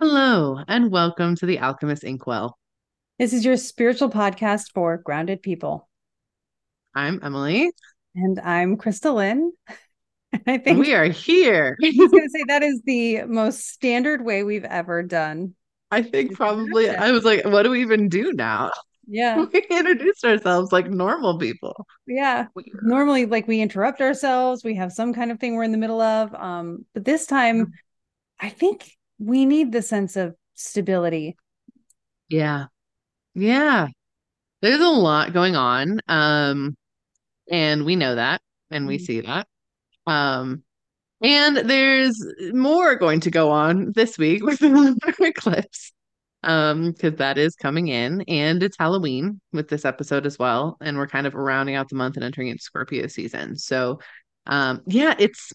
Hello, and welcome to the Alchemist Inkwell. This is your spiritual podcast for grounded people. I'm Emily. And I'm KristaLyn. I think we are here. I was going to say that is the most standard way we've ever done. I think probably I was like, what do we even do now? Yeah. We introduced ourselves like normal people. Yeah. Normally, like we interrupt ourselves, we have some kind of thing we're in the middle of. Um, but this time, I think we need the sense of stability. Yeah. Yeah. There's a lot going on. Um, and we know that and we mm-hmm. see that. Um, and there's more going to go on this week with the lunar eclipse. Um, because that is coming in and it's Halloween with this episode as well. And we're kind of rounding out the month and entering into Scorpio season. So um, yeah, it's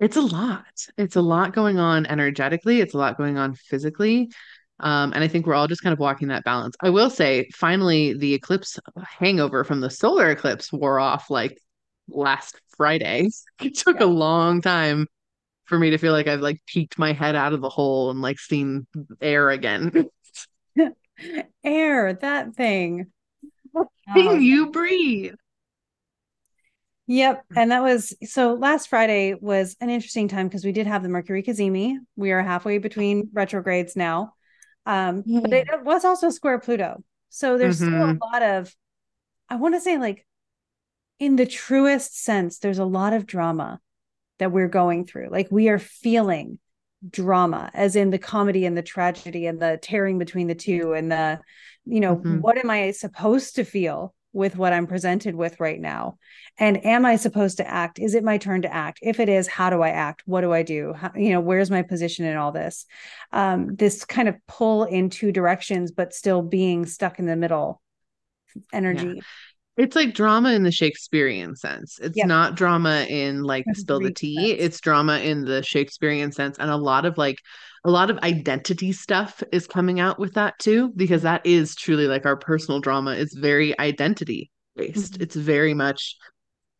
it's a lot. It's a lot going on energetically. It's a lot going on physically. Um, and I think we're all just kind of walking that balance. I will say, finally, the eclipse hangover from the solar eclipse wore off like last Friday. It took yeah. a long time for me to feel like I've like peeked my head out of the hole and like seen air again. air, that thing. Thing oh, you breathe. Yep. And that was so last Friday was an interesting time because we did have the Mercury Cazimi. We are halfway between retrogrades now. Um, but it, it, was also square Pluto. So there's mm-hmm. still a mm-hmm. lot of, I want to say, like, in the truest sense, there's a lot of drama that we're going through. Like, we are feeling drama, as in the comedy and the tragedy and the tearing between the two, and the, you know, mm-hmm. what am I supposed to feel with what I'm presented with right now? And am I supposed to act? Is it my turn to act? If it is, how do I act? What do I do? How, you know, where's my position in all this? Um, this kind of pull in two directions, but still being stuck in the middle energy. Yeah. It's like drama in the Shakespearean sense. It's yep. not drama in like That's spill the tea. Sense. It's drama in the Shakespearean sense. And a lot of like a lot of identity stuff is coming out with that too, because that is truly like our personal drama is very identity based. Mm-hmm. It's very much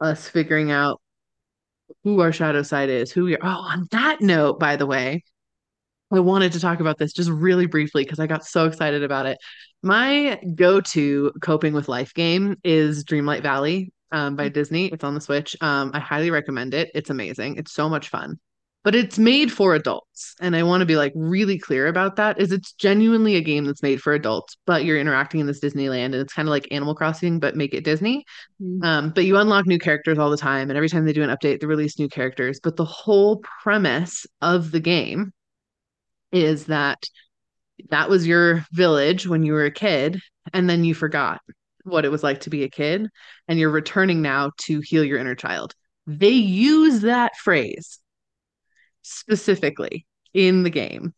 us figuring out who our shadow side is, who we are. Oh, on that note, by the way, I wanted to talk about this just really briefly because I got so excited about it. My go to coping with life game is Dreamlight Valley um, by mm-hmm. Disney. It's on the Switch. Um, I highly recommend it. It's amazing. It's so much fun but it's made for adults and i want to be like really clear about that is it's genuinely a game that's made for adults but you're interacting in this disneyland and it's kind of like animal crossing but make it disney. Mm-hmm. um, but you unlock new characters all the time and every time they do an update they release new characters. But the whole premise of the game is that that was your village when you were a kid and then you forgot what it was like to be a kid and you're returning now to heal your inner child. They use that phrase specifically in the game.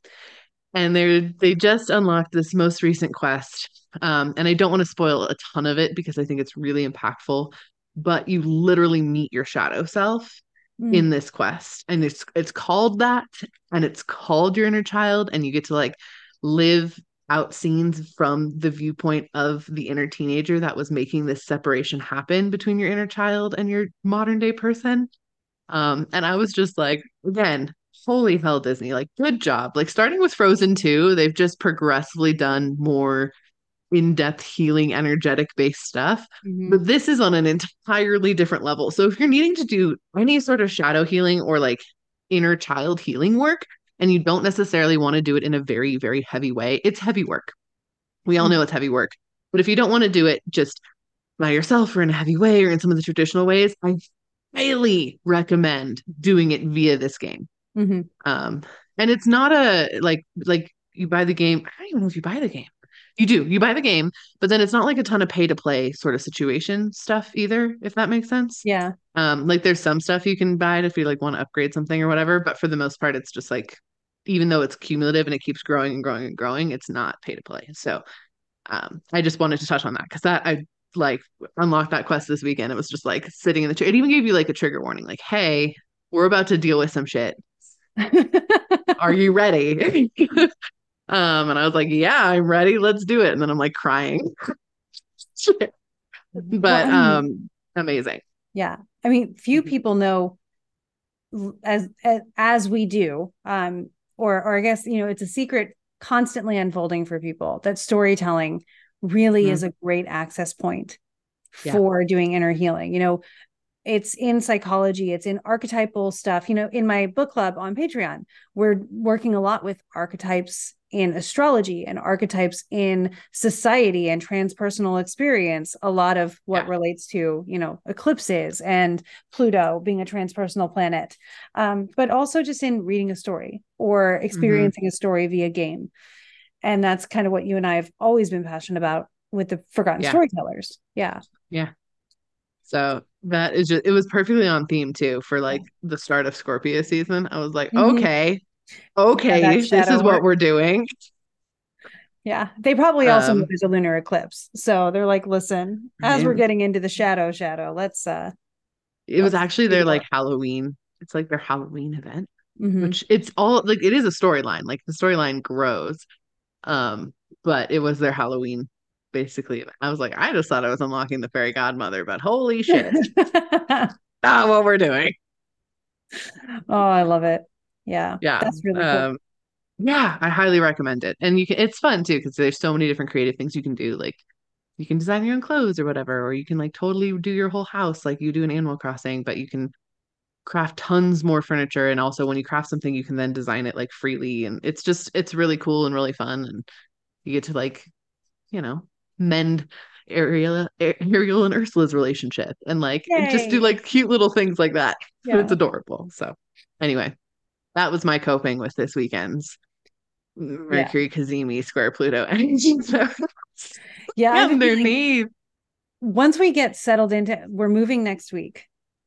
And they they just unlocked this most recent quest. Um, and I don't want to spoil a ton of it because I think it's really impactful. But you literally meet your shadow self mm. in this quest, and it's it's called that, and it's called your inner child, and you get to like live out scenes from the viewpoint of the inner teenager that was making this separation happen between your inner child and your modern day person. Um, and I was just like, again, holy hell, Disney, like, good job. Like, starting with Frozen 2, they've just progressively done more in-depth healing energetic based stuff mm-hmm. but this is on an entirely different level so if you're needing to do any sort of shadow healing or like inner child healing work and you don't necessarily want to do it in a very very heavy way it's heavy work we all mm-hmm. know it's heavy work but if you don't want to do it just by yourself or in a heavy way or in some of the traditional ways i highly recommend doing it via this game. Mm-hmm. um and it's not a like like you buy the game i don't even know if you buy the game. You do you buy the game but then it's not like a ton of pay to play sort of situation stuff either if that makes sense. Yeah. Um like there's some stuff you can buy if you like want to upgrade something or whatever but for the most part it's just like even though it's cumulative and it keeps growing and growing and growing it's not pay to play. So um i just wanted to touch on that because that i like unlock that quest this weekend. It was just like sitting in the chair. It even gave you like a trigger warning, like, hey, we're about to deal with some shit. Are you ready? um, and I was like, yeah, I'm ready. Let's do it. And then I'm like crying. but um amazing. Yeah. I mean, few mm-hmm. people know as as, as we do. Um or or I guess you know it's a secret constantly unfolding for people that storytelling really mm-hmm. is a great access point yeah. for doing inner healing. You know, it's in psychology, it's in archetypal stuff. You know, in my book club on Patreon, we're working a lot with archetypes in astrology and archetypes in society and transpersonal experience a lot of what yeah. relates to you know eclipses and pluto being a transpersonal planet um, but also just in reading a story or mm-hmm. experiencing mm-hmm. a story via game and that's kind of what you and i have always been passionate about with the forgotten yeah. storytellers yeah yeah so that is just it was perfectly on theme too for like the start of scorpio season i was like mm-hmm. okay okay, yeah, this is what we're doing. Yeah, they probably also um, know there's a lunar eclipse, so they're like, "Listen, as we're getting into the shadow, shadow, let's." uh It was actually their like Halloween. It's like their Halloween event, mm-hmm. which it's all like it is a storyline. Like the storyline grows, um, but it was their Halloween basically. I was like, I just thought I was unlocking the fairy godmother, but holy shit, not what we're doing. Oh, I love it yeah yeah that's really cool um, yeah i highly recommend it and you can it's fun too because there's so many different creative things you can do like you can design your own clothes or whatever or you can like totally do your whole house like you do an animal crossing but you can craft tons more furniture and also when you craft something you can then design it like freely and it's just it's really cool and really fun and you get to like you know mend Ariel, Ariel and Ursula's relationship and like just do like cute little things like that. Yeah. It's adorable. So anyway, that was my coping with this weekend's Mercury yeah. Cazimi Square Pluto energy. So, yeah, underneath. Once we get settled into, we're moving next week.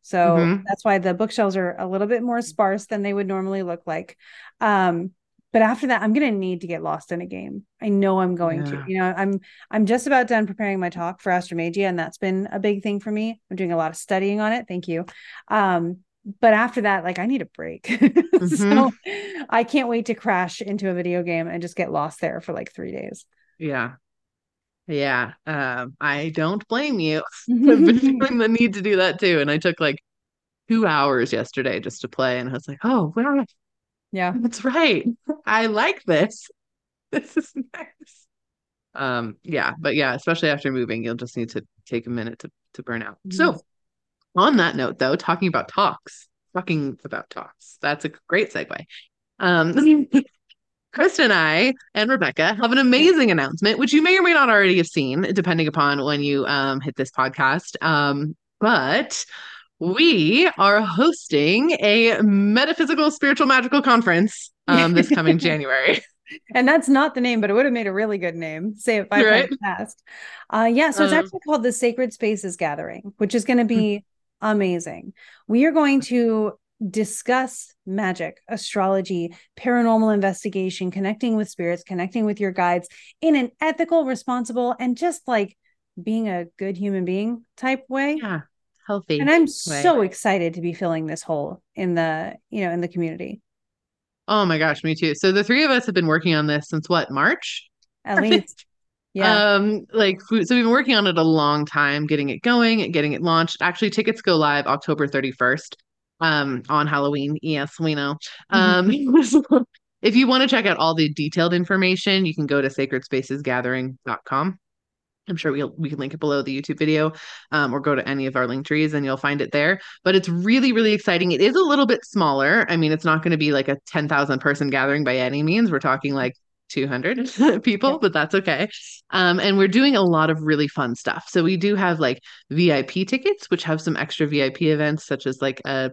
So mm-hmm. that's why the bookshelves are a little bit more sparse than they would normally look like. Um, but after that, I'm gonna need to get lost in a game. I know I'm going yeah. to. You know, I'm I'm just about done preparing my talk for Astromagia, and that's been a big thing for me. I'm doing a lot of studying on it. Thank you. Um, but after that, like I need a break. mm-hmm. so I can't wait to crash into a video game and just get lost there for like three days. Yeah. Yeah. Um, I don't blame you. I've been feeling the need to do that too. And I took like two hours yesterday just to play. And I was like, oh, well, yeah, that's right. I like this. This is nice. Um, yeah, but yeah, especially after moving, you'll just need to take a minute to to burn out. Mm-hmm. So on that note, though, talking about talks, talking about talks, that's a great segue. Um, Kristen and I and Rebecca have an amazing announcement, which you may or may not already have seen, depending upon when you um, hit this podcast. Um, but we are hosting a metaphysical, spiritual, magical conference um, this coming January. And that's not the name, but it would have made a really good name. Say it five right. times fast. Uh, yeah, so it's um, actually called the Sacred Spaces Gathering, which is going to be amazing. We are going to discuss magic, astrology, paranormal investigation, connecting with spirits, connecting with your guides in an ethical, responsible, and just like being a good human being type way. Yeah. Healthy. And I'm way. so excited to be filling this hole in the, you know, in the community. Oh my gosh, me too. So the three of us have been working on this since what, March? At least. Yeah. Um, like so we've been working on it a long time, getting it going, getting it launched. Actually, tickets go live October 31st. Um, on Halloween. Yes, we know. Um if you want to check out all the detailed information, you can go to sacredspacesgathering.com. I'm sure we'll, we can link it below the YouTube video um, or go to any of our link trees and you'll find it there. But it's really, really exciting. It is a little bit smaller. I mean, it's not going to be like a 10,000 person gathering by any means. We're talking like 200 people, yeah. but that's okay. Um, and we're doing a lot of really fun stuff. So we do have like VIP tickets, which have some extra VIP events, such as like a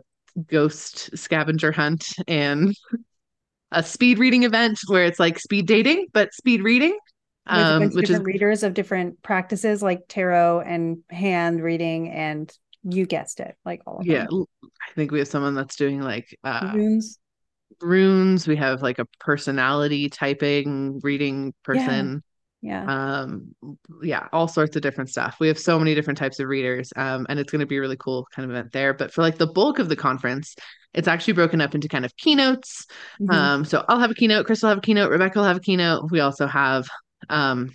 ghost scavenger hunt and a speed reading event where it's like speed dating, but speed reading. Um, which is readers of different practices like tarot and hand reading and you guessed it, like all of yeah, them. I think we have someone that's doing like uh, runes runes we have like a personality typing reading person yeah. um yeah all sorts of different stuff we have so many different types of readers um and it's going to be a really cool kind of event there but for like the bulk of the conference it's actually broken up into kind of keynotes mm-hmm. um so i'll have a keynote chris will have a keynote rebecca will have a keynote we also have um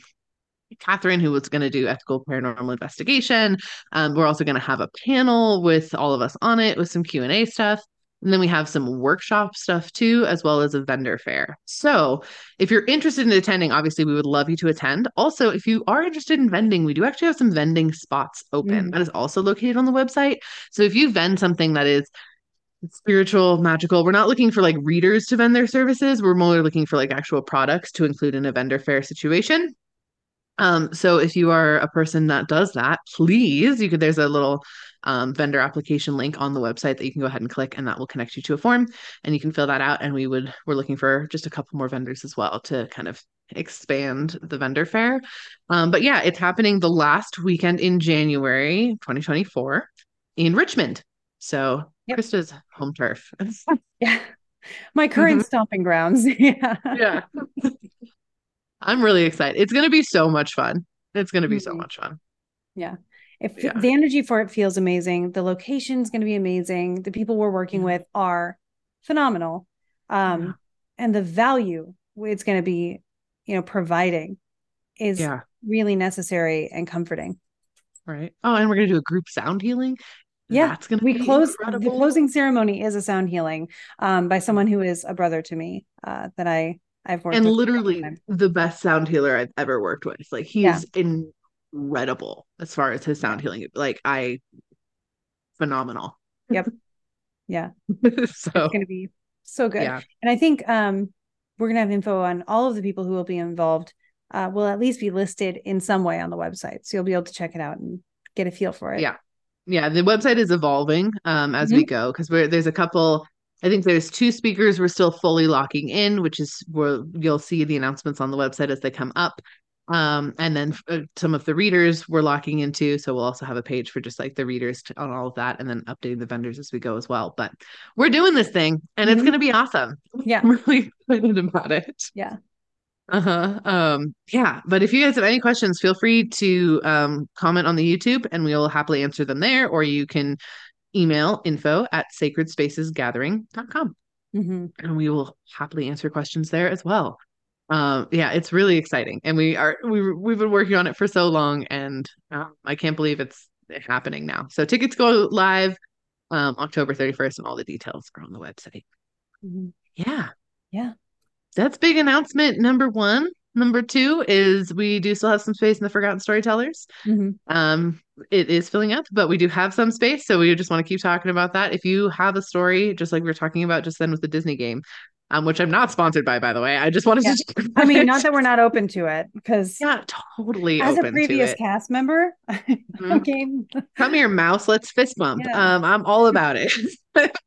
Catherine, who was going to do ethical paranormal investigation. Um, we're also going to have a panel with all of us on it with some Q and A stuff. And then we have some workshop stuff too, as well as a vendor fair. So if you're interested in attending, obviously we would love you to attend. Also, if you are interested in vending, we do actually have some vending spots open. Mm. That is also located on the website. So if you vend something that is spiritual, magical, we're not looking for like readers to vend their services. We're more looking for like actual products to include in a vendor fair situation. Um, so if you are a person that does that, please, you could, there's a little um, vendor application link on the website that you can go ahead and click and that will connect you to a form and you can fill that out. And we would, we're looking for just a couple more vendors as well to kind of expand the vendor fair. Um, but yeah, it's happening the last weekend in January 2024 in Richmond. So yep. Krista's home turf. yeah. My current mm-hmm. stomping grounds. yeah. Yeah. I'm really excited. It's going to be so much fun. It's going to be mm-hmm. so much fun. Yeah. If yeah. the energy for it feels amazing, the location is going to be amazing. The people we're working with are phenomenal. Um, yeah. and the value it's going to be, you know, providing is yeah. really necessary and comforting. Right. Oh, and we're going to do a group sound healing. Yeah, That's gonna we close incredible. the closing ceremony is a sound healing um, by someone who is a brother to me uh, that I I've worked and literally the best sound healer I've ever worked with. Like he's yeah. incredible as far as his sound healing. Like I phenomenal. Yep. Yeah. so it's gonna be so good. Yeah. And I think um we're gonna have info on all of the people who will be involved. Uh, will at least be listed in some way on the website. So you'll be able to check it out and get a feel for it. Yeah. Yeah. The website is evolving um as mm-hmm. we go because we're there's a couple I think there's two speakers we're still fully locking in, which is where you'll see the announcements on the website as they come up. Um, and then uh, some of the readers we're locking into. So we'll also have a page for just like the readers to, on all of that and then updating the vendors as we go as well. But we're doing this thing and mm-hmm. it's going to be awesome. Yeah. I'm really excited about it. Yeah. Uh-huh. Um, yeah. But if you guys have any questions, feel free to um, comment on the YouTube and we'll happily answer them there, or you can email info at sacredspacesgathering.com. Mm-hmm. And we will happily answer questions there as well. Um, yeah, it's really exciting, and we are we we've been working on it for so long, and um, I can't believe it's happening now. So tickets go live um, October thirty first, and all the details are on the website. Mm-hmm. Yeah, yeah, that's big announcement number one. Number two is we do still have some space in the Forgotten Storytellers. Mm-hmm. Um, it is filling up, but we do have some space. So we just want to keep talking about that. If you have a story, just like we were talking about just then with the Disney game, um, which I'm not sponsored by, by the way. I just wanted yeah. to. I mean, not that we're not open to it, because yeah, totally. As a previous cast member, mm-hmm. okay, come here, mouse. Let's fist bump. Yeah. Um, I'm all about it.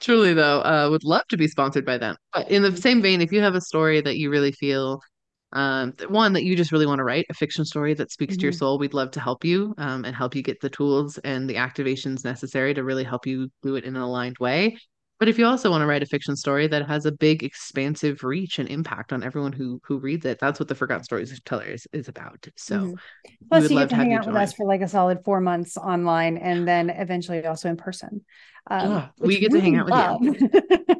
Truly, though, uh, would love to be sponsored by them. But in the same vein, if you have a story that you really feel, um, one that you just really want to write, a fiction story that speaks mm-hmm. to your mm-hmm. soul, we'd love to help you um, and help you get the tools and the activations necessary to really help you do it in an aligned way. But if you also want to write a fiction story that has a big, expansive reach and impact on everyone who who reads it, that's what the Forgotten Stories Teller is, is about. So, mm-hmm. plus you get to hang out with us for like a solid four months online, and then eventually also in person. Um, yeah, we get to hang out love. with you.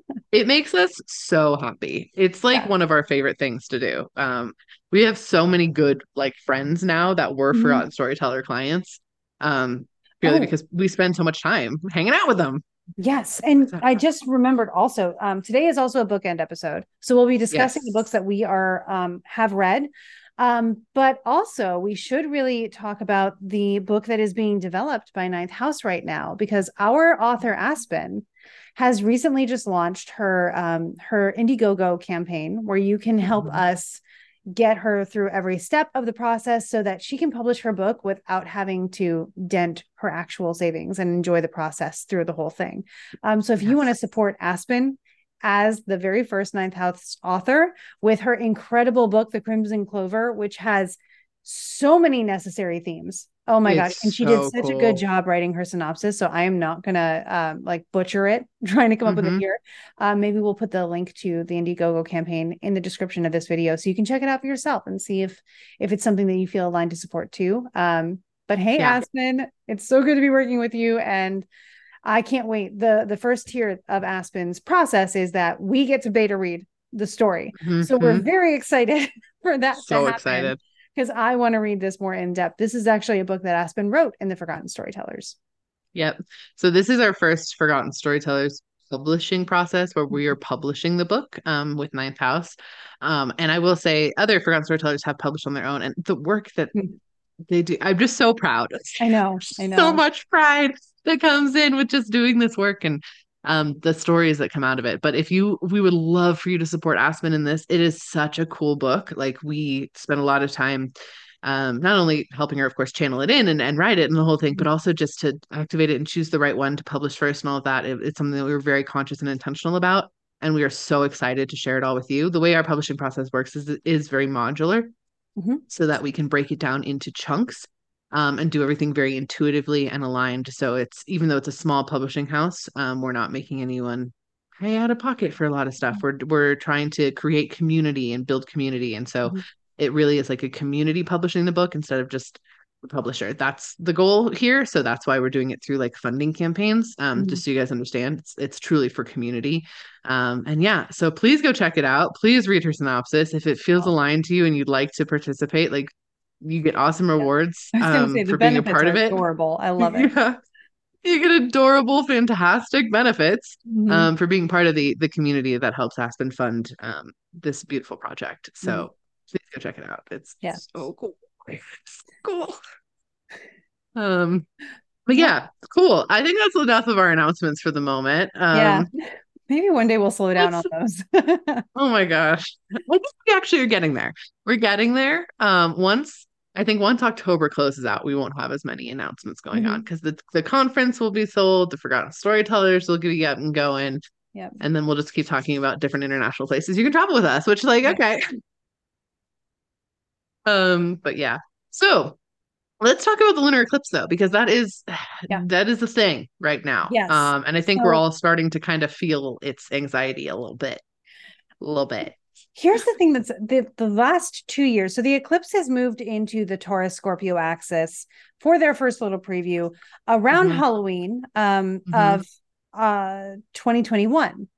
it makes us so happy. It's like yeah. one of our favorite things to do. Um, we have so many good like friends now that were mm-hmm. Forgotten Storyteller clients. Um, purely oh. because we spend so much time hanging out with them. Yes. And I just remembered also, um, today is also a bookend episode. So we'll be discussing yes. the books that we are um, have read. Um, but also we should really talk about the book that is being developed by Ninth House right now, because our author Aspen has recently just launched her um, her Indiegogo campaign where you can help mm-hmm. us get her through every step of the process so that she can publish her book without having to dent her actual savings and enjoy the process through the whole thing. Um, so if yes. you want to support Aspen as the very first Ninth House author with her incredible book, The Crimson Clover, which has so many necessary themes Oh my it's gosh. And she so did such cool. a good job writing her synopsis. So I am not going to um, like butcher it, trying to come mm-hmm. up with it here. Um, maybe we'll put the link to the Indiegogo campaign in the description of this video so you can check it out for yourself and see if if it's something that you feel aligned to support too. Um, but hey, yeah. Aspen, it's so good to be working with you. And I can't wait. The the first tier of Aspen's process is that we get to beta read the story. Mm-hmm. So we're mm-hmm. very excited for that. So excited because I want to read this more in depth. This is actually a book that Aspen wrote in the Forgotten Storytellers. Yep. So this is our first Forgotten Storytellers publishing process where we are publishing the book um, with Ninth House. Um, and I will say other Forgotten Storytellers have published on their own and the work that hmm. they do, I'm just so proud. I know. I know. So much pride that comes in with just doing this work and um, the stories that come out of it. But if you, we would love for you to support Aspen in this. It is such a cool book. Like we spent a lot of time um, not only helping her, of course, channel it in and, and write it and the whole thing, but mm-hmm. also just to activate it and choose the right one to publish first and all of that. It, it's something that we were very conscious and intentional about. And we are so excited to share it all with you. The way our publishing process works is, is very modular mm-hmm. so that we can break it down into chunks um, and do everything very intuitively and aligned. So it's even though it's a small publishing house, um, we're not making anyone pay out of pocket for a lot of stuff. We're we're trying to create community and build community, and so mm-hmm it really is like a community publishing the book instead of just the publisher. That's the goal here. So that's why we're doing it through like funding campaigns. Um, mm-hmm. just so you guys understand, it's it's truly for community. Um, and yeah, so please go check it out. Please read her synopsis. If it feels aligned to you and you'd like to participate, like you get awesome rewards um, say, for being a part of it. Adorable. I love it. yeah. You get adorable, fantastic benefits mm-hmm. um, for being part of the the community that helps Aspen fund um, this beautiful project. So mm-hmm please go check it out. It's yeah. so cool. cool. Um, but yeah, cool. I think that's enough of our announcements for the moment. Um, yeah. Maybe one day we'll slow down on those. oh my gosh. I think we actually are getting there. We're getting there. Um, once I think once October closes out, we won't have as many announcements going mm-hmm. on because the, the conference will be sold, the Forgotten Storytellers will be up and going. Yep. And then we'll just keep talking about different international places you can travel with us, which like, okay. Um, but yeah. So let's talk about the lunar eclipse though, because that is yeah. that is the thing right now. Yes. Um, and I think so, we're all starting to kind of feel its anxiety a little bit. A little bit. Here's the thing that's the, the last two years. So the eclipse has moved into the Taurus Scorpio axis for their first little preview around mm-hmm. Halloween um, mm-hmm. of uh 2021.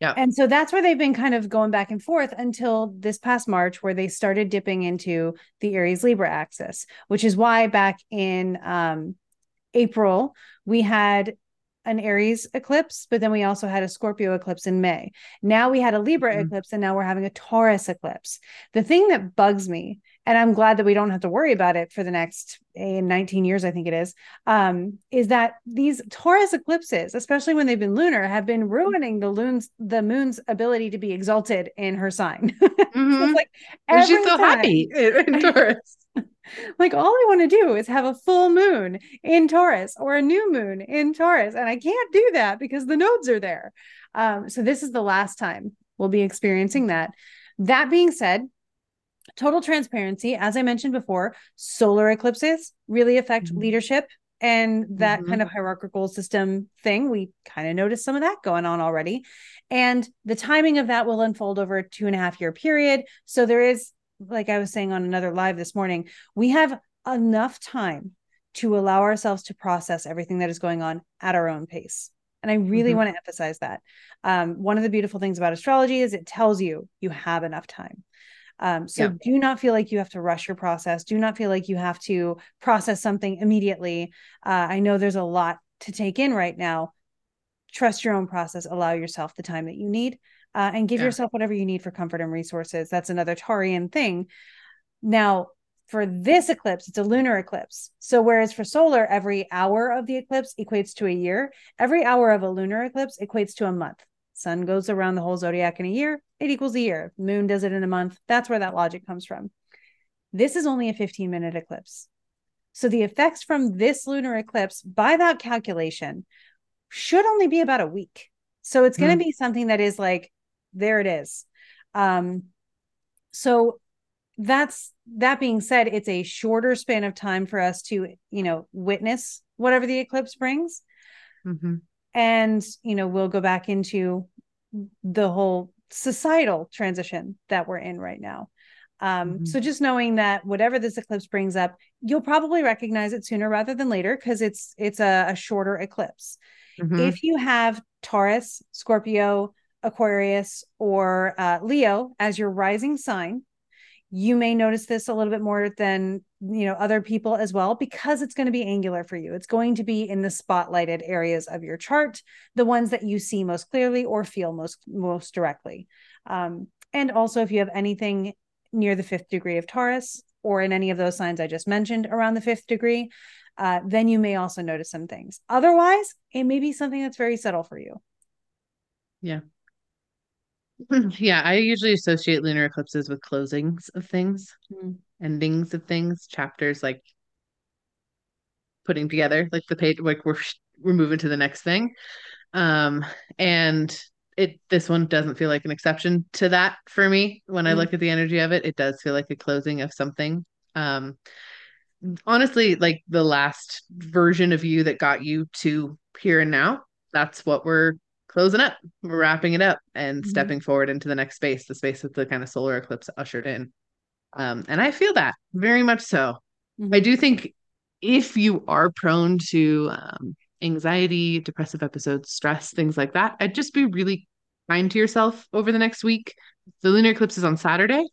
Yeah. And so that's where they've been kind of going back and forth until this past March, where they started dipping into the Aries Libra axis, which is why back in um, April, we had an Aries eclipse, but then we also had a Scorpio eclipse in May. Now we had a Libra mm-hmm. eclipse, and now we're having a Taurus eclipse. The thing that bugs me and I'm glad that we don't have to worry about it for the next eh, 19 years, I think it is, um, is that these Taurus eclipses, especially when they've been lunar, have been ruining the moon's the moon's ability to be exalted in her sign. Mm-hmm. so like she's so time, happy in Taurus. like all I want to do is have a full moon in Taurus or a new moon in Taurus, and I can't do that because the nodes are there. Um, so this is the last time we'll be experiencing that. That being said, total transparency, as I mentioned before, solar eclipses really affect mm-hmm. leadership and that mm-hmm. kind of hierarchical system thing. We kind of noticed some of that going on already. And the timing of that will unfold over a two and a half year period. So there is, like I was saying on another live this morning, we have enough time to allow ourselves to process everything that is going on at our own pace. And I really mm-hmm. want to emphasize that. Um, one of the beautiful things about astrology is it tells you you have enough time. Um, so yeah. do not feel like you have to rush your process. Do not feel like you have to process something immediately. Uh, I know there's a lot to take in right now. Trust your own process. Allow yourself the time that you need, uh, and give yeah. yourself whatever you need for comfort and resources. That's another Taurean thing. Now, for this eclipse, it's a lunar eclipse. So, whereas for solar, every hour of the eclipse equates to a year, every hour of a lunar eclipse equates to a month. Sun goes around the whole zodiac in a year, it equals a year. Moon does it in a month. That's where that logic comes from. This is only a 15 minute eclipse. So the effects from this lunar eclipse, by that calculation, should only be about a week. So it's going to mm. be something that is like, there it is. Um, so that's that being said, it's a shorter span of time for us to, you know, witness whatever the eclipse brings. Mm-hmm and you know we'll go back into the whole societal transition that we're in right now um, mm-hmm. so just knowing that whatever this eclipse brings up you'll probably recognize it sooner rather than later because it's it's a, a shorter eclipse mm-hmm. if you have taurus scorpio aquarius or uh, leo as your rising sign you may notice this a little bit more than you know other people as well because it's going to be angular for you. It's going to be in the spotlighted areas of your chart the ones that you see most clearly or feel most most directly. Um, and also if you have anything near the fifth degree of taurus or in any of those signs i just mentioned around the fifth degree uh, then you may also notice some things. Otherwise it may be something that's very subtle for you. Yeah yeah i usually associate lunar eclipses with closings of things mm endings of things, chapters like putting together, like the page, like we're we're moving to the next thing. Um, and it this one doesn't feel like an exception to that for me. When I mm. look at the energy of it, it does feel like a closing of something. Um, honestly, like the last version of you that got you to here and now, that's what we're closing up. Wrapping it up and mm-hmm. stepping forward into the next space, the space that the kind of solar eclipse ushered in. Um, and I feel that very much so. Mm-hmm. I do think if you are prone to um, anxiety, depressive episodes, stress, things like that, I'd just be really kind to yourself over the next week. The lunar eclipse is on Saturday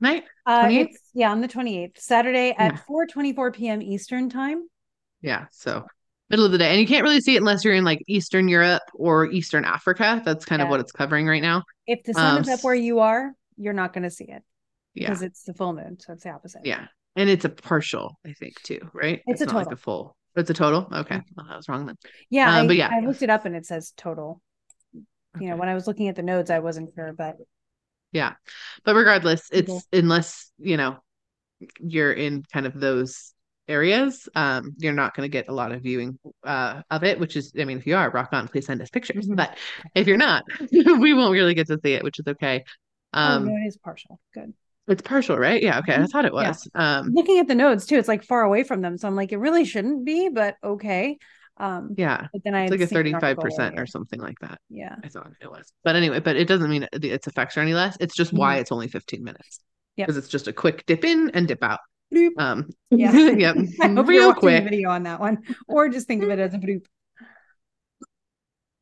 night. Uh, yeah, on the 28th, Saturday at yeah. 4 24 p.m. Eastern time. Yeah. So middle of the day. And you can't really see it unless you're in like Eastern Europe or Eastern Africa. That's kind yeah. of what it's covering right now. If the sun um, is up where you are, you're not going to see it yeah. because it's the full moon, so it's the opposite. Yeah, and it's a partial, I think, too, right? It's, it's a total. like a full. It's a total. Okay, mm-hmm. well, I was wrong then. Yeah, um, I, but yeah, I looked it up and it says total. Okay. You know, when I was looking at the nodes, I wasn't sure, but yeah, but regardless, it's unless you know you're in kind of those areas um you're not going to get a lot of viewing uh of it which is i mean if you are rock on please send us pictures mm-hmm. but if you're not we won't really get to see it which is okay um oh, no, it is partial good it's partial, right? Yeah. Okay. I mm-hmm. thought it was. Yeah. Um, looking at the nodes too, it's like far away from them. So I'm like, it really shouldn't be, but okay. Um, yeah. But then I it's like a 35% or something like that. Yeah. I thought it was. But anyway, but it doesn't mean its effects are any less. It's just mm-hmm. why it's only 15 minutes. Yeah. Because it's just a quick dip in and dip out. Bloop. Um, yeah. yep. Real quick. video on that one. Or just think of it as a bloop.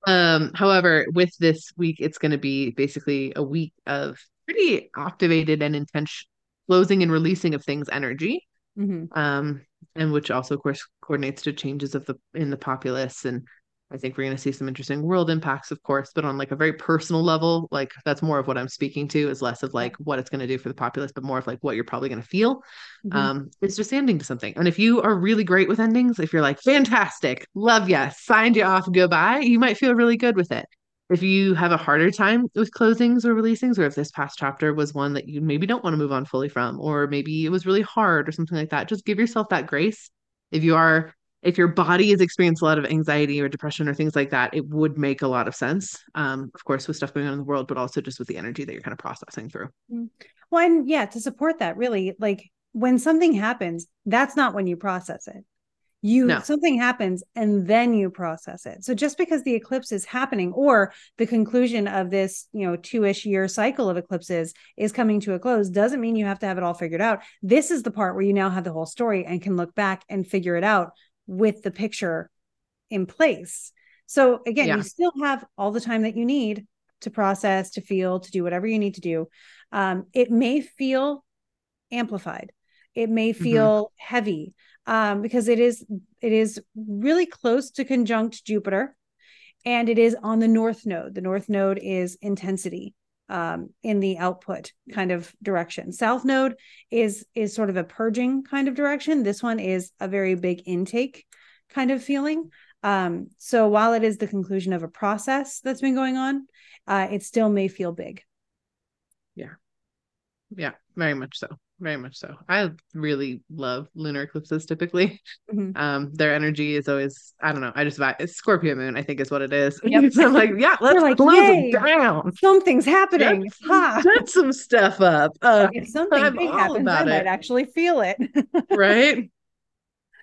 Um, however, with this week, it's going to be basically a week of pretty activated and intense closing and releasing of things energy. Mm-hmm. Um, and which also of course coordinates to changes of the in the populace and I think we're going to see some interesting world impacts, of course, but on like a very personal level, like that's more of what I'm speaking to is less of like what it's going to do for the populace, but more of like what you're probably going to feel. Mm-hmm. Um, it's just ending to something. And if you are really great with endings, if you're like fantastic, love you, signed you off, goodbye, you might feel really good with it if you have a harder time with closings or releasings, or if this past chapter was one that you maybe don't want to move on fully from, or maybe it was really hard or something like that, just give yourself that grace. If you are, if your body has experienced a lot of anxiety or depression or things like that, it would make a lot of sense. Um, of course, with stuff going on in the world, but also just with the energy that you're kind of processing through. Mm. Well, and yeah, to support that, really, like when something happens, that's not when you process it you no. something happens and then you process it so just because the eclipse is happening or the conclusion of this you know two-ish year cycle of eclipses is coming to a close doesn't mean you have to have it all figured out this is the part where you now have the whole story and can look back and figure it out with the picture in place so again yeah. you still have all the time that you need to process to feel to do whatever you need to do um, it may feel amplified it may mm-hmm. feel mm-hmm. heavy um, because it is it is really close to conjunct Jupiter, and it is on the north node. The north node is intensity um, in the output kind of direction. South node is is sort of a purging kind of direction. This one is a very big intake kind of feeling. Um, so while it is the conclusion of a process that's been going on, uh, it still may feel big. Yeah. Yeah, very much so very much so. I really love lunar eclipses typically. Mm-hmm. Um, their energy is always, I don't know, I just it's Scorpio moon, I think is what it is. Yep. so I'm like, yeah, let's like, close them down. Something's happening. Set, ha. set some stuff up. Uh, if something I'm big happens, I it. might actually feel it. right?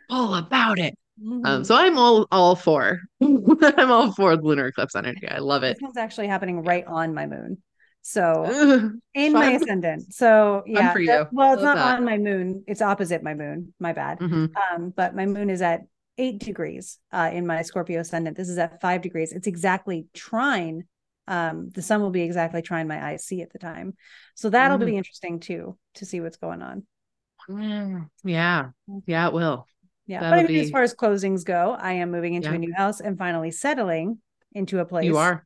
All about it. Mm-hmm. Um, so I'm all all for I'm all for lunar eclipse energy. I love it. This one's actually happening right on my moon. So in my ascendant. So yeah. you. well, it's Love not that. on my moon. It's opposite my moon. My bad. Mm-hmm. Um, but my moon is at eight degrees uh, in my Scorpio ascendant. This is at five degrees. It's exactly trine. Um, the sun will be exactly trine my IC at the time. So that'll mm. be interesting too to see what's going on. Yeah. Yeah, it will. Yeah. That'll but I mean, be... as far as closings go, I am moving into yeah. a new house and finally settling into a place. You are.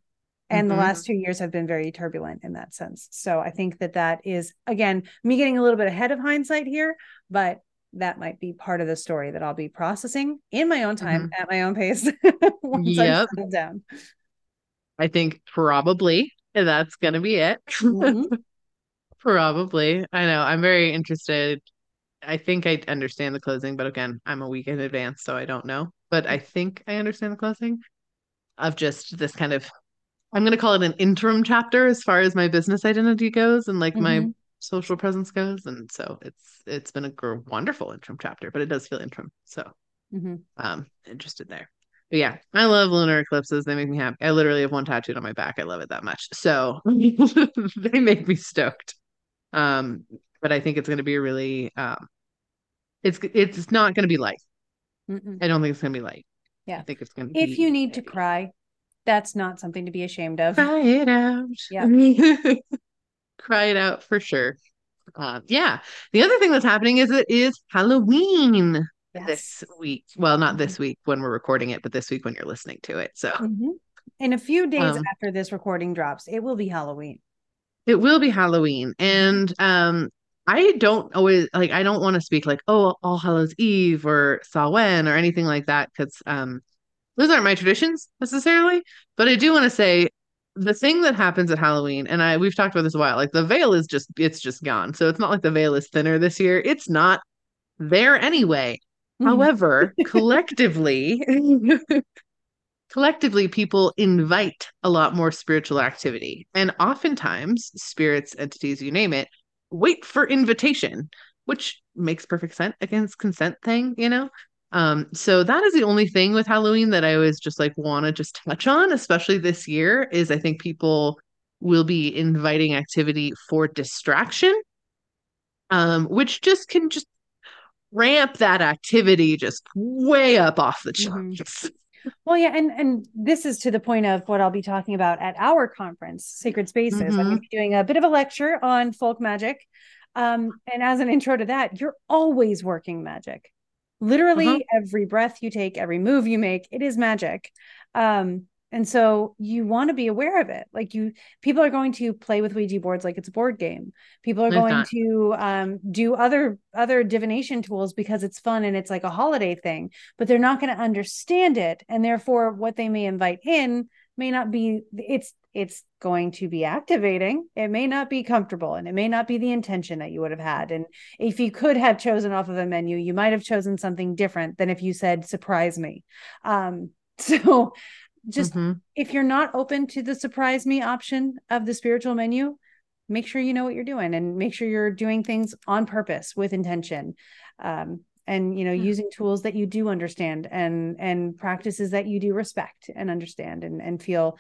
And mm-hmm. the last two years have been very turbulent in that sense. So I think that that is, again, me getting a little bit ahead of hindsight here, but that might be part of the story that I'll be processing in my own time mm-hmm. at my own pace once yep. I settle down. I think probably that's going to be it. Mm-hmm. probably. I know. I'm very interested. I think I understand the closing, but again, I'm a week in advance, so I don't know. But I think I understand the closing of just this kind of I'm going to call it an interim chapter as far as my business identity goes and like mm-hmm. my social presence goes. And so it's it's been a wonderful interim chapter but it does feel interim. So mm-hmm. um interested there. But yeah i love lunar eclipses. They make me happy. I literally have one tattooed on my back. I love it that much. So they make me stoked. Um but i think it's going to be a really um it's it's not going to be light. Mm-mm. i don't think it's going to be light. Yeah. I think it's going to if you need heavy. to cry that's not something to be ashamed of cry it out yeah cry it out for sure. Uh, yeah. The other thing that's happening is it is Halloween yes. this week. Well, not this mm-hmm. week when we're recording it, but this week when you're listening to it. So, mm-hmm. in a few days um, after this recording drops, it will be Halloween. It will be Halloween. And um, I don't always like, I don't want to speak like, oh, All Hallows Eve or Samhain or anything like that because um, those aren't my traditions necessarily. But I do want to say the thing that happens at Halloween, and I we've talked about this a while, like the veil is just it's just gone. So it's not like the veil is thinner this year. It's not there anyway. Mm-hmm. However, collectively, collectively, people invite a lot more spiritual activity. And oftentimes, spirits, entities, you name it, wait for invitation, which makes perfect sense against consent thing, you know? Um, so that is the only thing with Halloween that I always just like want to just touch on, especially this year, is I think people will be inviting activity for distraction, um, which just can just ramp that activity just way up off the mm-hmm. charts. Mm-hmm. Well, yeah, and and this is to the point of what I'll be talking about at our conference, Sacred Spaces. Mm-hmm. I'm going to be doing a bit of a lecture on folk magic. Um, and as an intro to that, you're always working magic literally uh-huh. every breath you take every move you make it is magic um and so you want to be aware of it like you people are going to play with ouija boards like it's a board game people are going not. to um, do other other divination tools because it's fun and it's like a holiday thing but they're not going to understand it and therefore what they may invite in may not be it's it's going to be activating. It may not be comfortable and it may not be the intention that you would have had. And if you could have chosen off of a menu you might have chosen something different than if you said surprise me. Um so just mm-hmm. if you're not open to the surprise me option of the spiritual menu make sure you know what you're doing and make sure you're doing things on purpose with intention. Um and you know mm-hmm. using tools that you do understand and and practices that you do respect and understand and and feel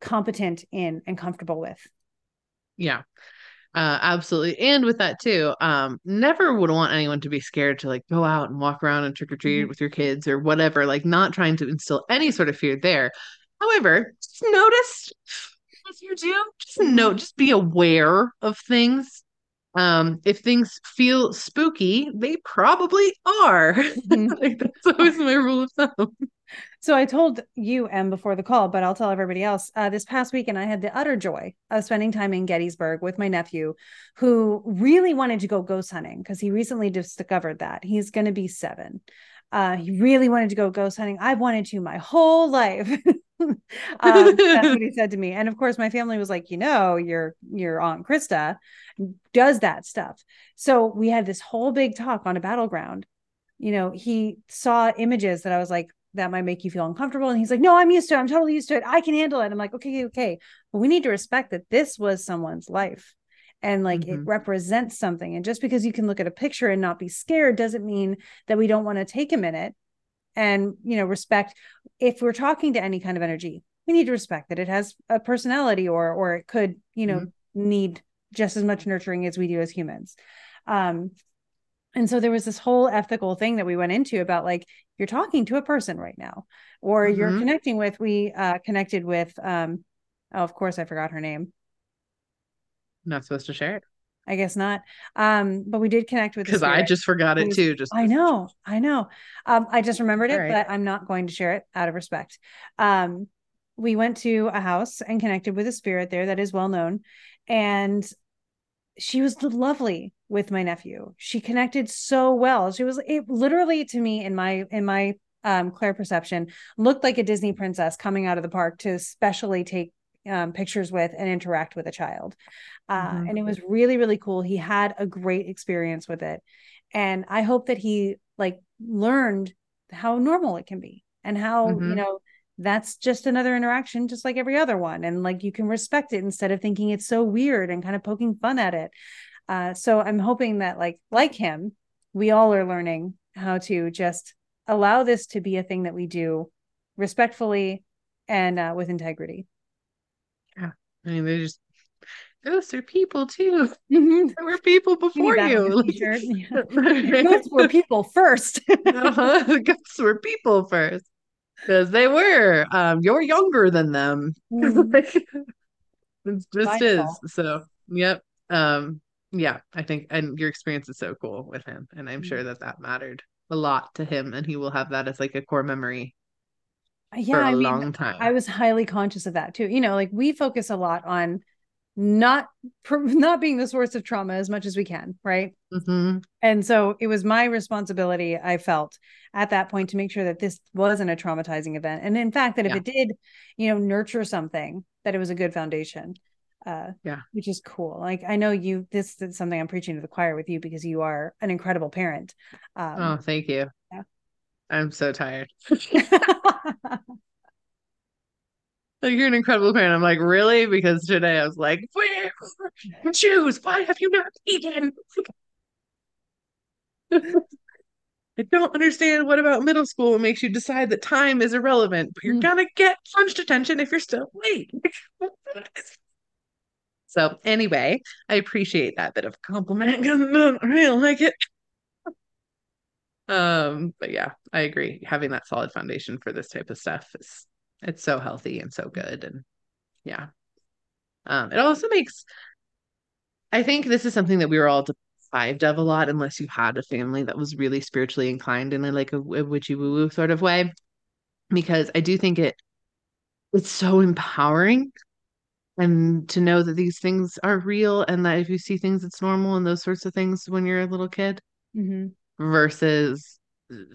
competent in and comfortable with yeah uh, absolutely and with that too um never would want anyone to be scared to like go out and walk around and trick or treat mm-hmm. with your kids or whatever like not trying to instill any sort of fear there however just notice as you do just note mm-hmm. just be aware of things um, if things feel spooky, they probably are. Mm-hmm. like, that's always my rule of thumb. So I told you, Em, before the call, but I'll tell everybody else. Uh, this past weekend, I had the utter joy of spending time in Gettysburg with my nephew, who really wanted to go ghost hunting because he recently discovered that he's going to be seven. Uh, he really wanted to go ghost hunting. I've wanted to my whole life. um, that's what he said to me. And of course, my family was like, you know, your your aunt Krista does that stuff. So we had this whole big talk on a battleground. You know, he saw images that I was like, that might make you feel uncomfortable. And he's like, no, I'm used to it. I'm totally used to it. I can handle it. I'm like, okay, okay. But we need to respect that this was someone's life and like mm-hmm. it represents something. And just because you can look at a picture and not be scared doesn't mean that we don't want to take a minute and, you know, respect. If we're talking to any kind of energy, we need to respect that it has a personality or, or it could, you know, mm-hmm. need just as much nurturing as we do as humans. Um, and so there was this whole ethical thing that we went into about like you're talking to a person right now or mm-hmm. you're connecting with we uh connected with um oh of course i forgot her name not supposed to share it I guess not. Um, but we did connect with because I just forgot it too. Just I know, I know. Um, I just remembered it, right. but I'm not going to share it out of respect. Um, we went to a house and connected with a spirit there that is well known, and she was lovely with my nephew. She connected so well. She was it literally to me in my in my um, clair perception looked like a Disney princess coming out of the park to specially take um, pictures with and interact with a child. Uh, mm-hmm. And it was really, really cool. He had a great experience with it. And I hope that he like learned how normal it can be and how, mm-hmm. you know, that's just another interaction, just like every other one. And like you can respect it instead of thinking it's so weird and kind of poking fun at it. Uh, so I'm hoping that like like him, we all are learning how to just allow this to be a thing that we do respectfully and uh, with integrity. I mean, they just ghosts are people too. Mm-hmm. There were people before you. Yeah. ghosts were people first. uh-huh. Ghosts were people first. Because they were. Um, you're younger than them. Mm. it just is. So yep. Um, yeah, I think and your experience is so cool with him. And I'm mm. sure that that mattered a lot to him and he will have that as like a core memory yeah, I mean, time. I was highly conscious of that too. You know, like we focus a lot on not not being the source of trauma as much as we can, right? Mm-hmm. And so it was my responsibility. I felt at that point to make sure that this wasn't a traumatizing event, and in fact, that yeah. if it did, you know, nurture something, that it was a good foundation. Uh, yeah, which is cool. Like I know you. This is something I'm preaching to the choir with you because you are an incredible parent. Um, oh, thank you. Yeah. I'm so tired. like you're an incredible parent. I'm like, really? Because today I was like, where choose? Why have you not eaten? I don't understand what about middle school makes you decide that time is irrelevant, but you're mm. gonna get punched attention if you're still late. so anyway, I appreciate that bit of compliment because I don't like it. Um, but yeah, I agree. Having that solid foundation for this type of stuff is it's so healthy and so good. And yeah. Um, it also makes I think this is something that we were all deprived of a lot unless you had a family that was really spiritually inclined in a, like a, a witchy woo woo sort of way. Because I do think it it's so empowering and to know that these things are real and that if you see things it's normal and those sorts of things when you're a little kid mm-hmm versus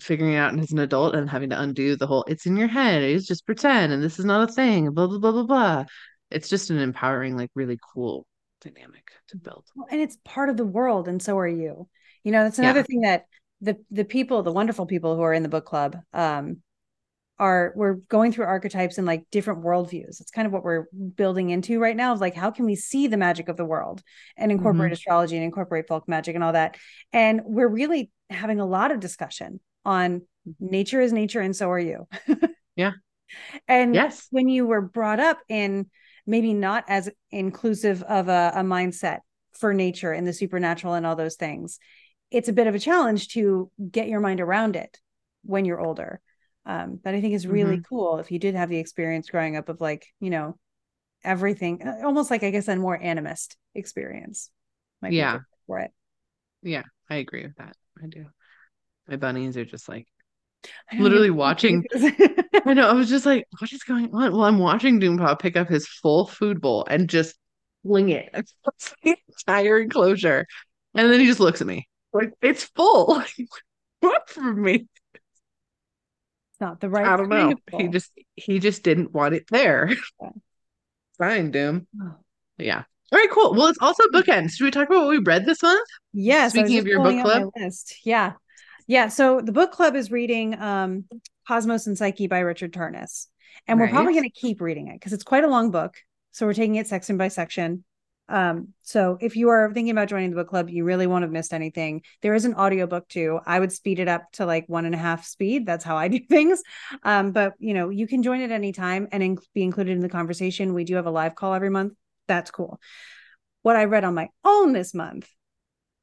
figuring out as an adult and having to undo the whole it's in your head it's just pretend and this is not a thing blah blah blah blah blah it's just an empowering like really cool dynamic to build and it's part of the world and so are you you know that's another yeah. thing that the the people the wonderful people who are in the book club um are we're going through archetypes and like different worldviews. It's kind of what we're building into right now of like how can we see the magic of the world and incorporate mm-hmm. astrology and incorporate folk magic and all that. And we're really having a lot of discussion on mm-hmm. nature is nature and so are you. yeah. And yes, when you were brought up in maybe not as inclusive of a, a mindset for nature and the supernatural and all those things, it's a bit of a challenge to get your mind around it when you're older um, that I think is really mm-hmm. cool. If you did have the experience growing up of like, you know, everything, uh, almost like I guess a more animist experience. yeah. For it. Yeah, I agree with that. I do. My bunnies are just like literally watching. I know. I was just like, what is going on? Well, I'm watching Doompaw pick up his full food bowl and just fling it across the entire enclosure. And then he just looks at me like, it's full. what for me? not the right. I don't know. He just he just didn't want it there. Yeah. Fine, Doom. Oh. Yeah. All right, cool. Well, it's also bookends. Should we talk about what we read this month? Yes. Speaking of your book club list, yeah, yeah. So the book club is reading um, Cosmos and Psyche by Richard Tarnas, and we're probably going to keep reading it because it's quite a long book. So we're taking it section by section. Um, so if you are thinking about joining the book club, you really won't have missed anything. There is an audiobook too. I would speed it up to like one and a half speed. That's how I do things. Um, but you know, you can join at any time and in- be included in the conversation. We do have a live call every month. That's cool. What I read on my own this month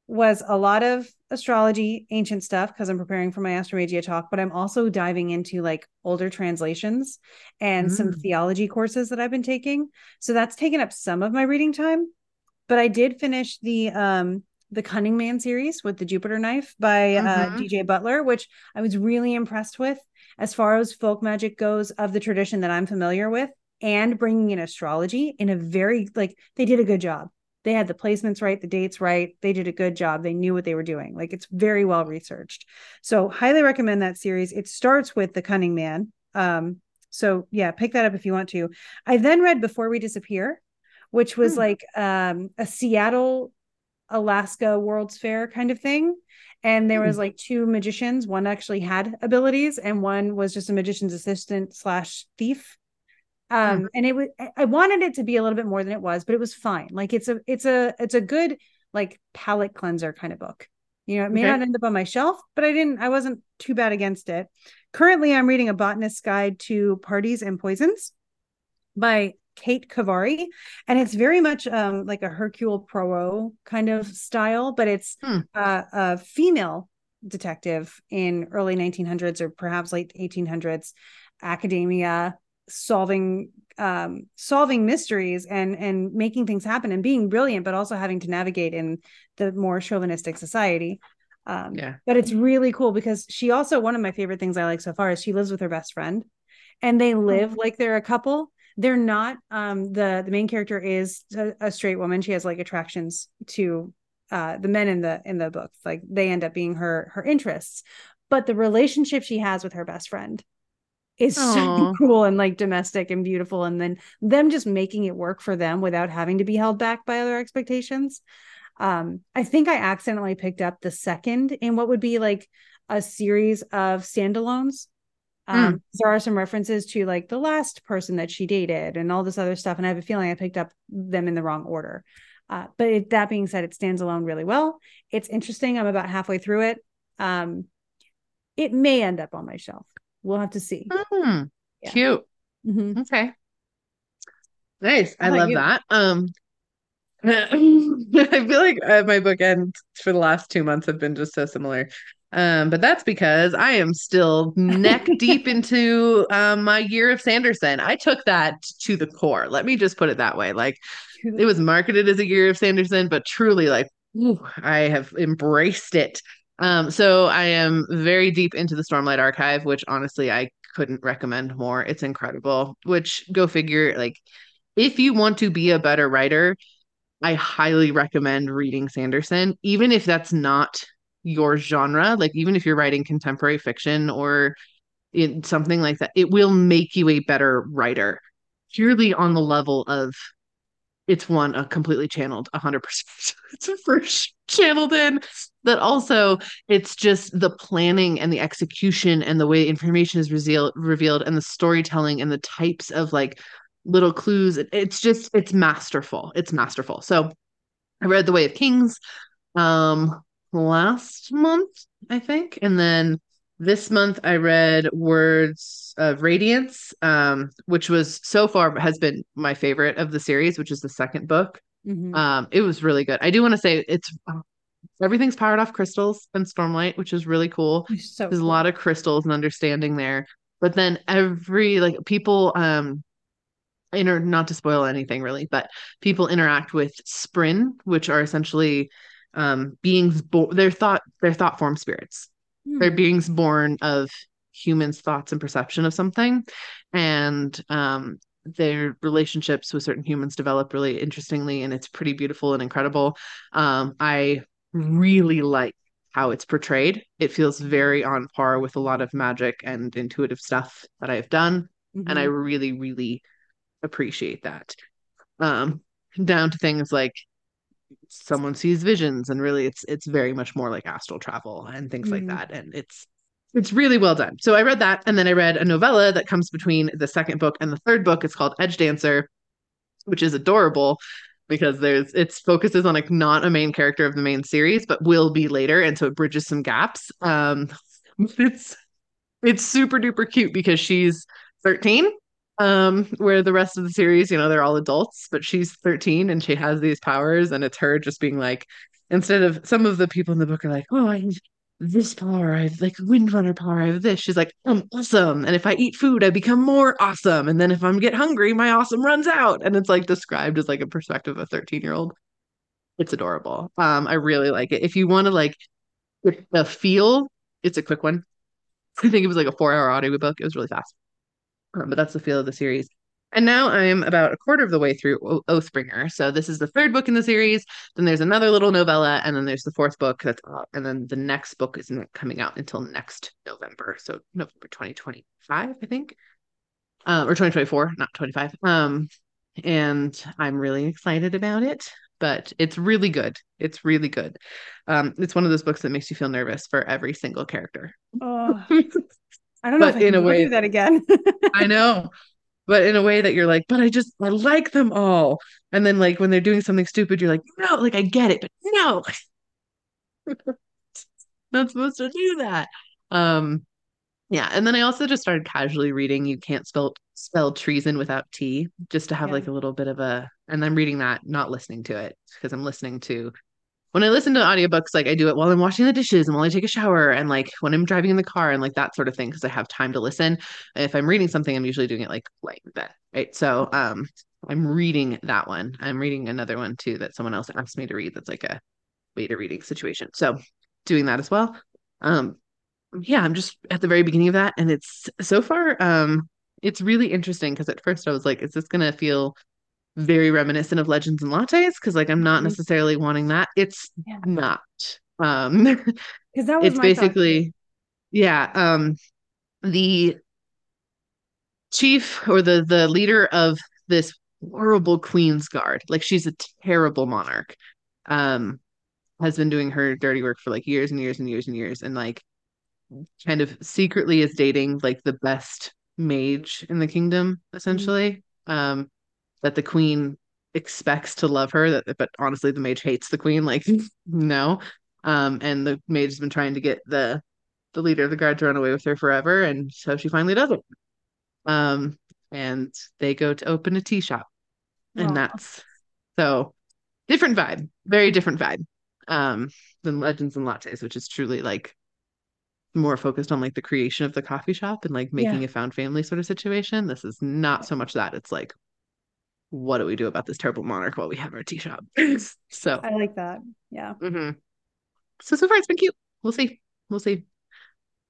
was a lot of astrology, ancient stuff, because I'm preparing for my Astromagia talk, but I'm also diving into like older translations and mm. some theology courses that I've been taking. So that's taken up some of my reading time but I did finish the um the Cunning Man series with the Jupiter knife by uh, mm-hmm. uh, DJ Butler, which I was really impressed with as far as folk magic goes of the tradition that I'm familiar with and bringing in astrology in a very like they did a good job. They had the placements right, the dates right. They did a good job. They knew what they were doing. Like it's very well researched. So highly recommend that series. It starts with The Cunning Man. Um, so yeah, pick that up if you want to. I then read Before We Disappear, which was hmm. like um, a Seattle, Alaska World's Fair kind of thing. And there was hmm. like two magicians. One actually had abilities, and one was just a magician's assistant slash thief. Um, hmm. and it was I wanted it to be a little bit more than it was, but it was fine. Like it's a it's a it's a good like palate cleanser kind of book. You know, it may okay. not end up on my shelf, but I didn't I wasn't too bad against it. Currently, I'm reading A Botanist's Guide to Parties and Poisons by Kate Khavari, and it's very much um, like a Hercule Poirot kind of style, but it's hmm. uh, a female detective in early 1900s or perhaps late 1800s academia solving um, solving mysteries and and making things happen and being brilliant, but also having to navigate in the more chauvinistic society. Um, yeah. But it's really cool because she also, one of my favorite things I like so far is she lives with her best friend and they live like they're a couple. They're not, um, the, the main character is a, a straight woman. She has like attractions to, uh, the men in the, in the book. Like they end up being her, her interests, but the relationship she has with her best friend is Aww. so cool and like domestic and beautiful. And then them just making it work for them without having to be held back by other expectations. Um, I think I accidentally picked up the second in what would be like a series of standalones. Um, mm. There are some references to like the last person that she dated and all this other stuff. And I have a feeling I picked up them in the wrong order. Uh, but it, that being said, it stands alone really well. It's interesting. I'm about halfway through it. Um, it may end up on my shelf. We'll have to see. Mm, yeah. Cute. Mm-hmm. Okay. Nice. I love you? that. Um, I feel like uh, my bookends for the last two months have been just so similar. Um, but that's because I am still neck deep into um, my year of Sanderson. I took that to the core. Let me just put it that way. Like it was marketed as a year of Sanderson, but truly, like ooh, I have embraced it. Um, so I am very deep into the Stormlight Archive, which honestly I couldn't recommend more. It's incredible. Which go figure, like if you want to be a better writer, I highly recommend reading Sanderson, even if that's not your genre. Like, even if you're writing contemporary fiction or in something like that, it will make you a better writer purely on the level of it's one a completely channeled 100% it's a first channeled in that also it's just the planning and the execution and the way information is revealed revealed and the storytelling and the types of like little clues. It's just it's masterful. It's masterful. So I read The Way of Kings um last month, I think. And then this month I read Words of Radiance, um, which was so far has been my favorite of the series, which is the second book. Mm-hmm. Um, it was really good. I do want to say it's everything's powered off crystals and stormlight, which is really cool. So There's cool. a lot of crystals and understanding there. But then every like people um inter not to spoil anything really, but people interact with Spren, which are essentially um beings born they're thought they're thought form spirits. Hmm. They're beings born of humans' thoughts and perception of something. And um their relationships with certain humans develop really interestingly and it's pretty beautiful and incredible. Um I really like how it's portrayed. It feels very on par with a lot of magic and intuitive stuff that I've done. Mm-hmm. And I mm-hmm. really, really appreciate that. Um, down to things like someone sees visions and really it's it's very much more like astral travel and things mm-hmm. like that. And it's it's really well done. So I read that and then I read a novella that comes between the second book and the third book. It's called Edgedancer, which is adorable because there's it's focuses on like not a main character of the main series, but will be later. And so it bridges some gaps. Um it's it's super duper cute because she's 13 um where the rest of the series you know they're all adults but she's 13 and she has these powers and it's her just being like instead of some of the people in the book are like oh i this power i have like windrunner power i have this she's like i'm awesome and if i eat food i become more awesome and then if i'm get hungry my awesome runs out and it's like described as like a perspective of a 13 year old It's adorable. Um, I really like it. If you want to like the feel, it's a quick one. I think it was like a four-hour audiobook. It was really fast. Um, but that's the feel of the series. And now I'm about a quarter of the way through o- Oathbringer. So this is the third book in the series. Then there's another little novella, and then there's the fourth book that's uh, and then the next book isn't coming out until next November. So November 2025, I think. Um, or 2024, not 25. Um, and I'm really excited about it, but it's really good. It's really good. Um, it's one of those books that makes you feel nervous for every single character. Oh, I don't know but if I in a way, do that again. I know but in a way that you're like, but I just I like them all. And then like when they're doing something stupid, you're like, no, like I get it, but no. not supposed to do that. Um yeah, and then I also just started casually reading You Can't Spell Spell Treason Without Tea, just to have yeah. like a little bit of a and I'm reading that, not listening to it, because I'm listening to when I listen to audiobooks, like I do it while I'm washing the dishes and while I take a shower and like when I'm driving in the car and like that sort of thing because I have time to listen. If I'm reading something, I'm usually doing it like like that. Right. So um I'm reading that one. I'm reading another one too that someone else asked me to read that's like a beta reading situation. So doing that as well. Um yeah, I'm just at the very beginning of that and it's so far um it's really interesting because at first I was like, is this gonna feel very reminiscent of Legends and Lattes because like I'm not mm-hmm. necessarily wanting that. It's yeah. not. Um because that was it's basically yeah, um the chief or the the leader of this horrible queen's guard. Like she's a terrible monarch. Um has been doing her dirty work for like years and years and years and years and like kind of secretly is dating like the best mage in the kingdom mm-hmm. essentially. Mm-hmm. Um that the queen expects to love her that but honestly the mage hates the queen like no um and the mage has been trying to get the the leader of the guard to run away with her forever and so she finally does it um and they go to open a tea shop and Aww. that's so different vibe very different vibe um than legends and lattes which is truly like more focused on like the creation of the coffee shop and like making yeah. a found family sort of situation this is not so much that it's like what do we do about this terrible monarch while we have our tea shop? so I like that. Yeah. Mm-hmm. So so far it's been cute. We'll see. We'll see.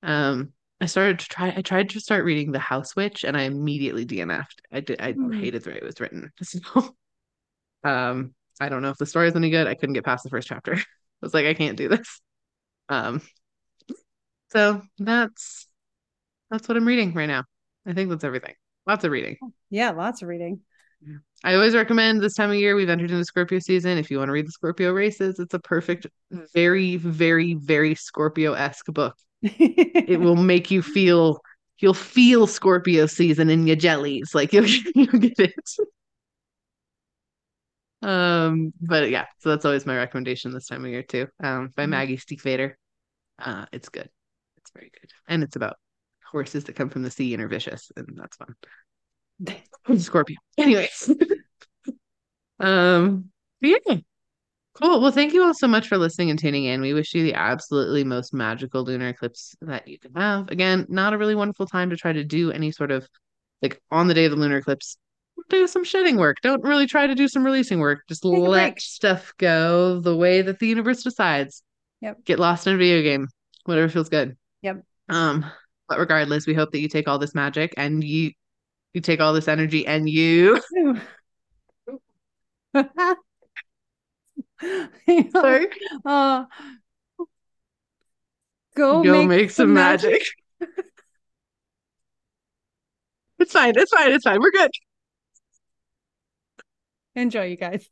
Um, I started to try. I tried to start reading The House Witch, and I immediately DNF'd. I did. I mm. hated the way it was written. So, um, I don't know if the story is any good. I couldn't get past the first chapter. I was like, I can't do this. Um, so that's that's what I'm reading right now. I think that's everything. Lots of reading. Yeah, lots of reading. I always recommend this time of year. We've entered into Scorpio season. If you want to read the Scorpio races, it's a perfect, very, very, very Scorpio esque book. it will make you feel you'll feel Scorpio season in your jellies. Like you'll, you'll get it. Um, but yeah, so that's always my recommendation this time of year too. Um, by mm-hmm. Maggie Stiefvater. Uh, it's good. It's very good, and it's about horses that come from the sea and are vicious, and that's fun. Scorpio. Anyways. um yeah. Cool. Well, thank you all so much for listening and tuning in. We wish you the absolutely most magical lunar eclipse that you can have. Again, not a really wonderful time to try to do any sort of like on the day of the lunar eclipse, do some shedding work. Don't really try to do some releasing work. Just Take let stuff go the way that the universe decides. Yep. Get lost in a video game. Whatever feels good. Yep. Um, but regardless, we hope that you take all this magic and you you take all this energy and you. Sorry. Uh, go, go make, make some magic. magic. it's fine. It's fine. It's fine. We're good. Enjoy, you guys.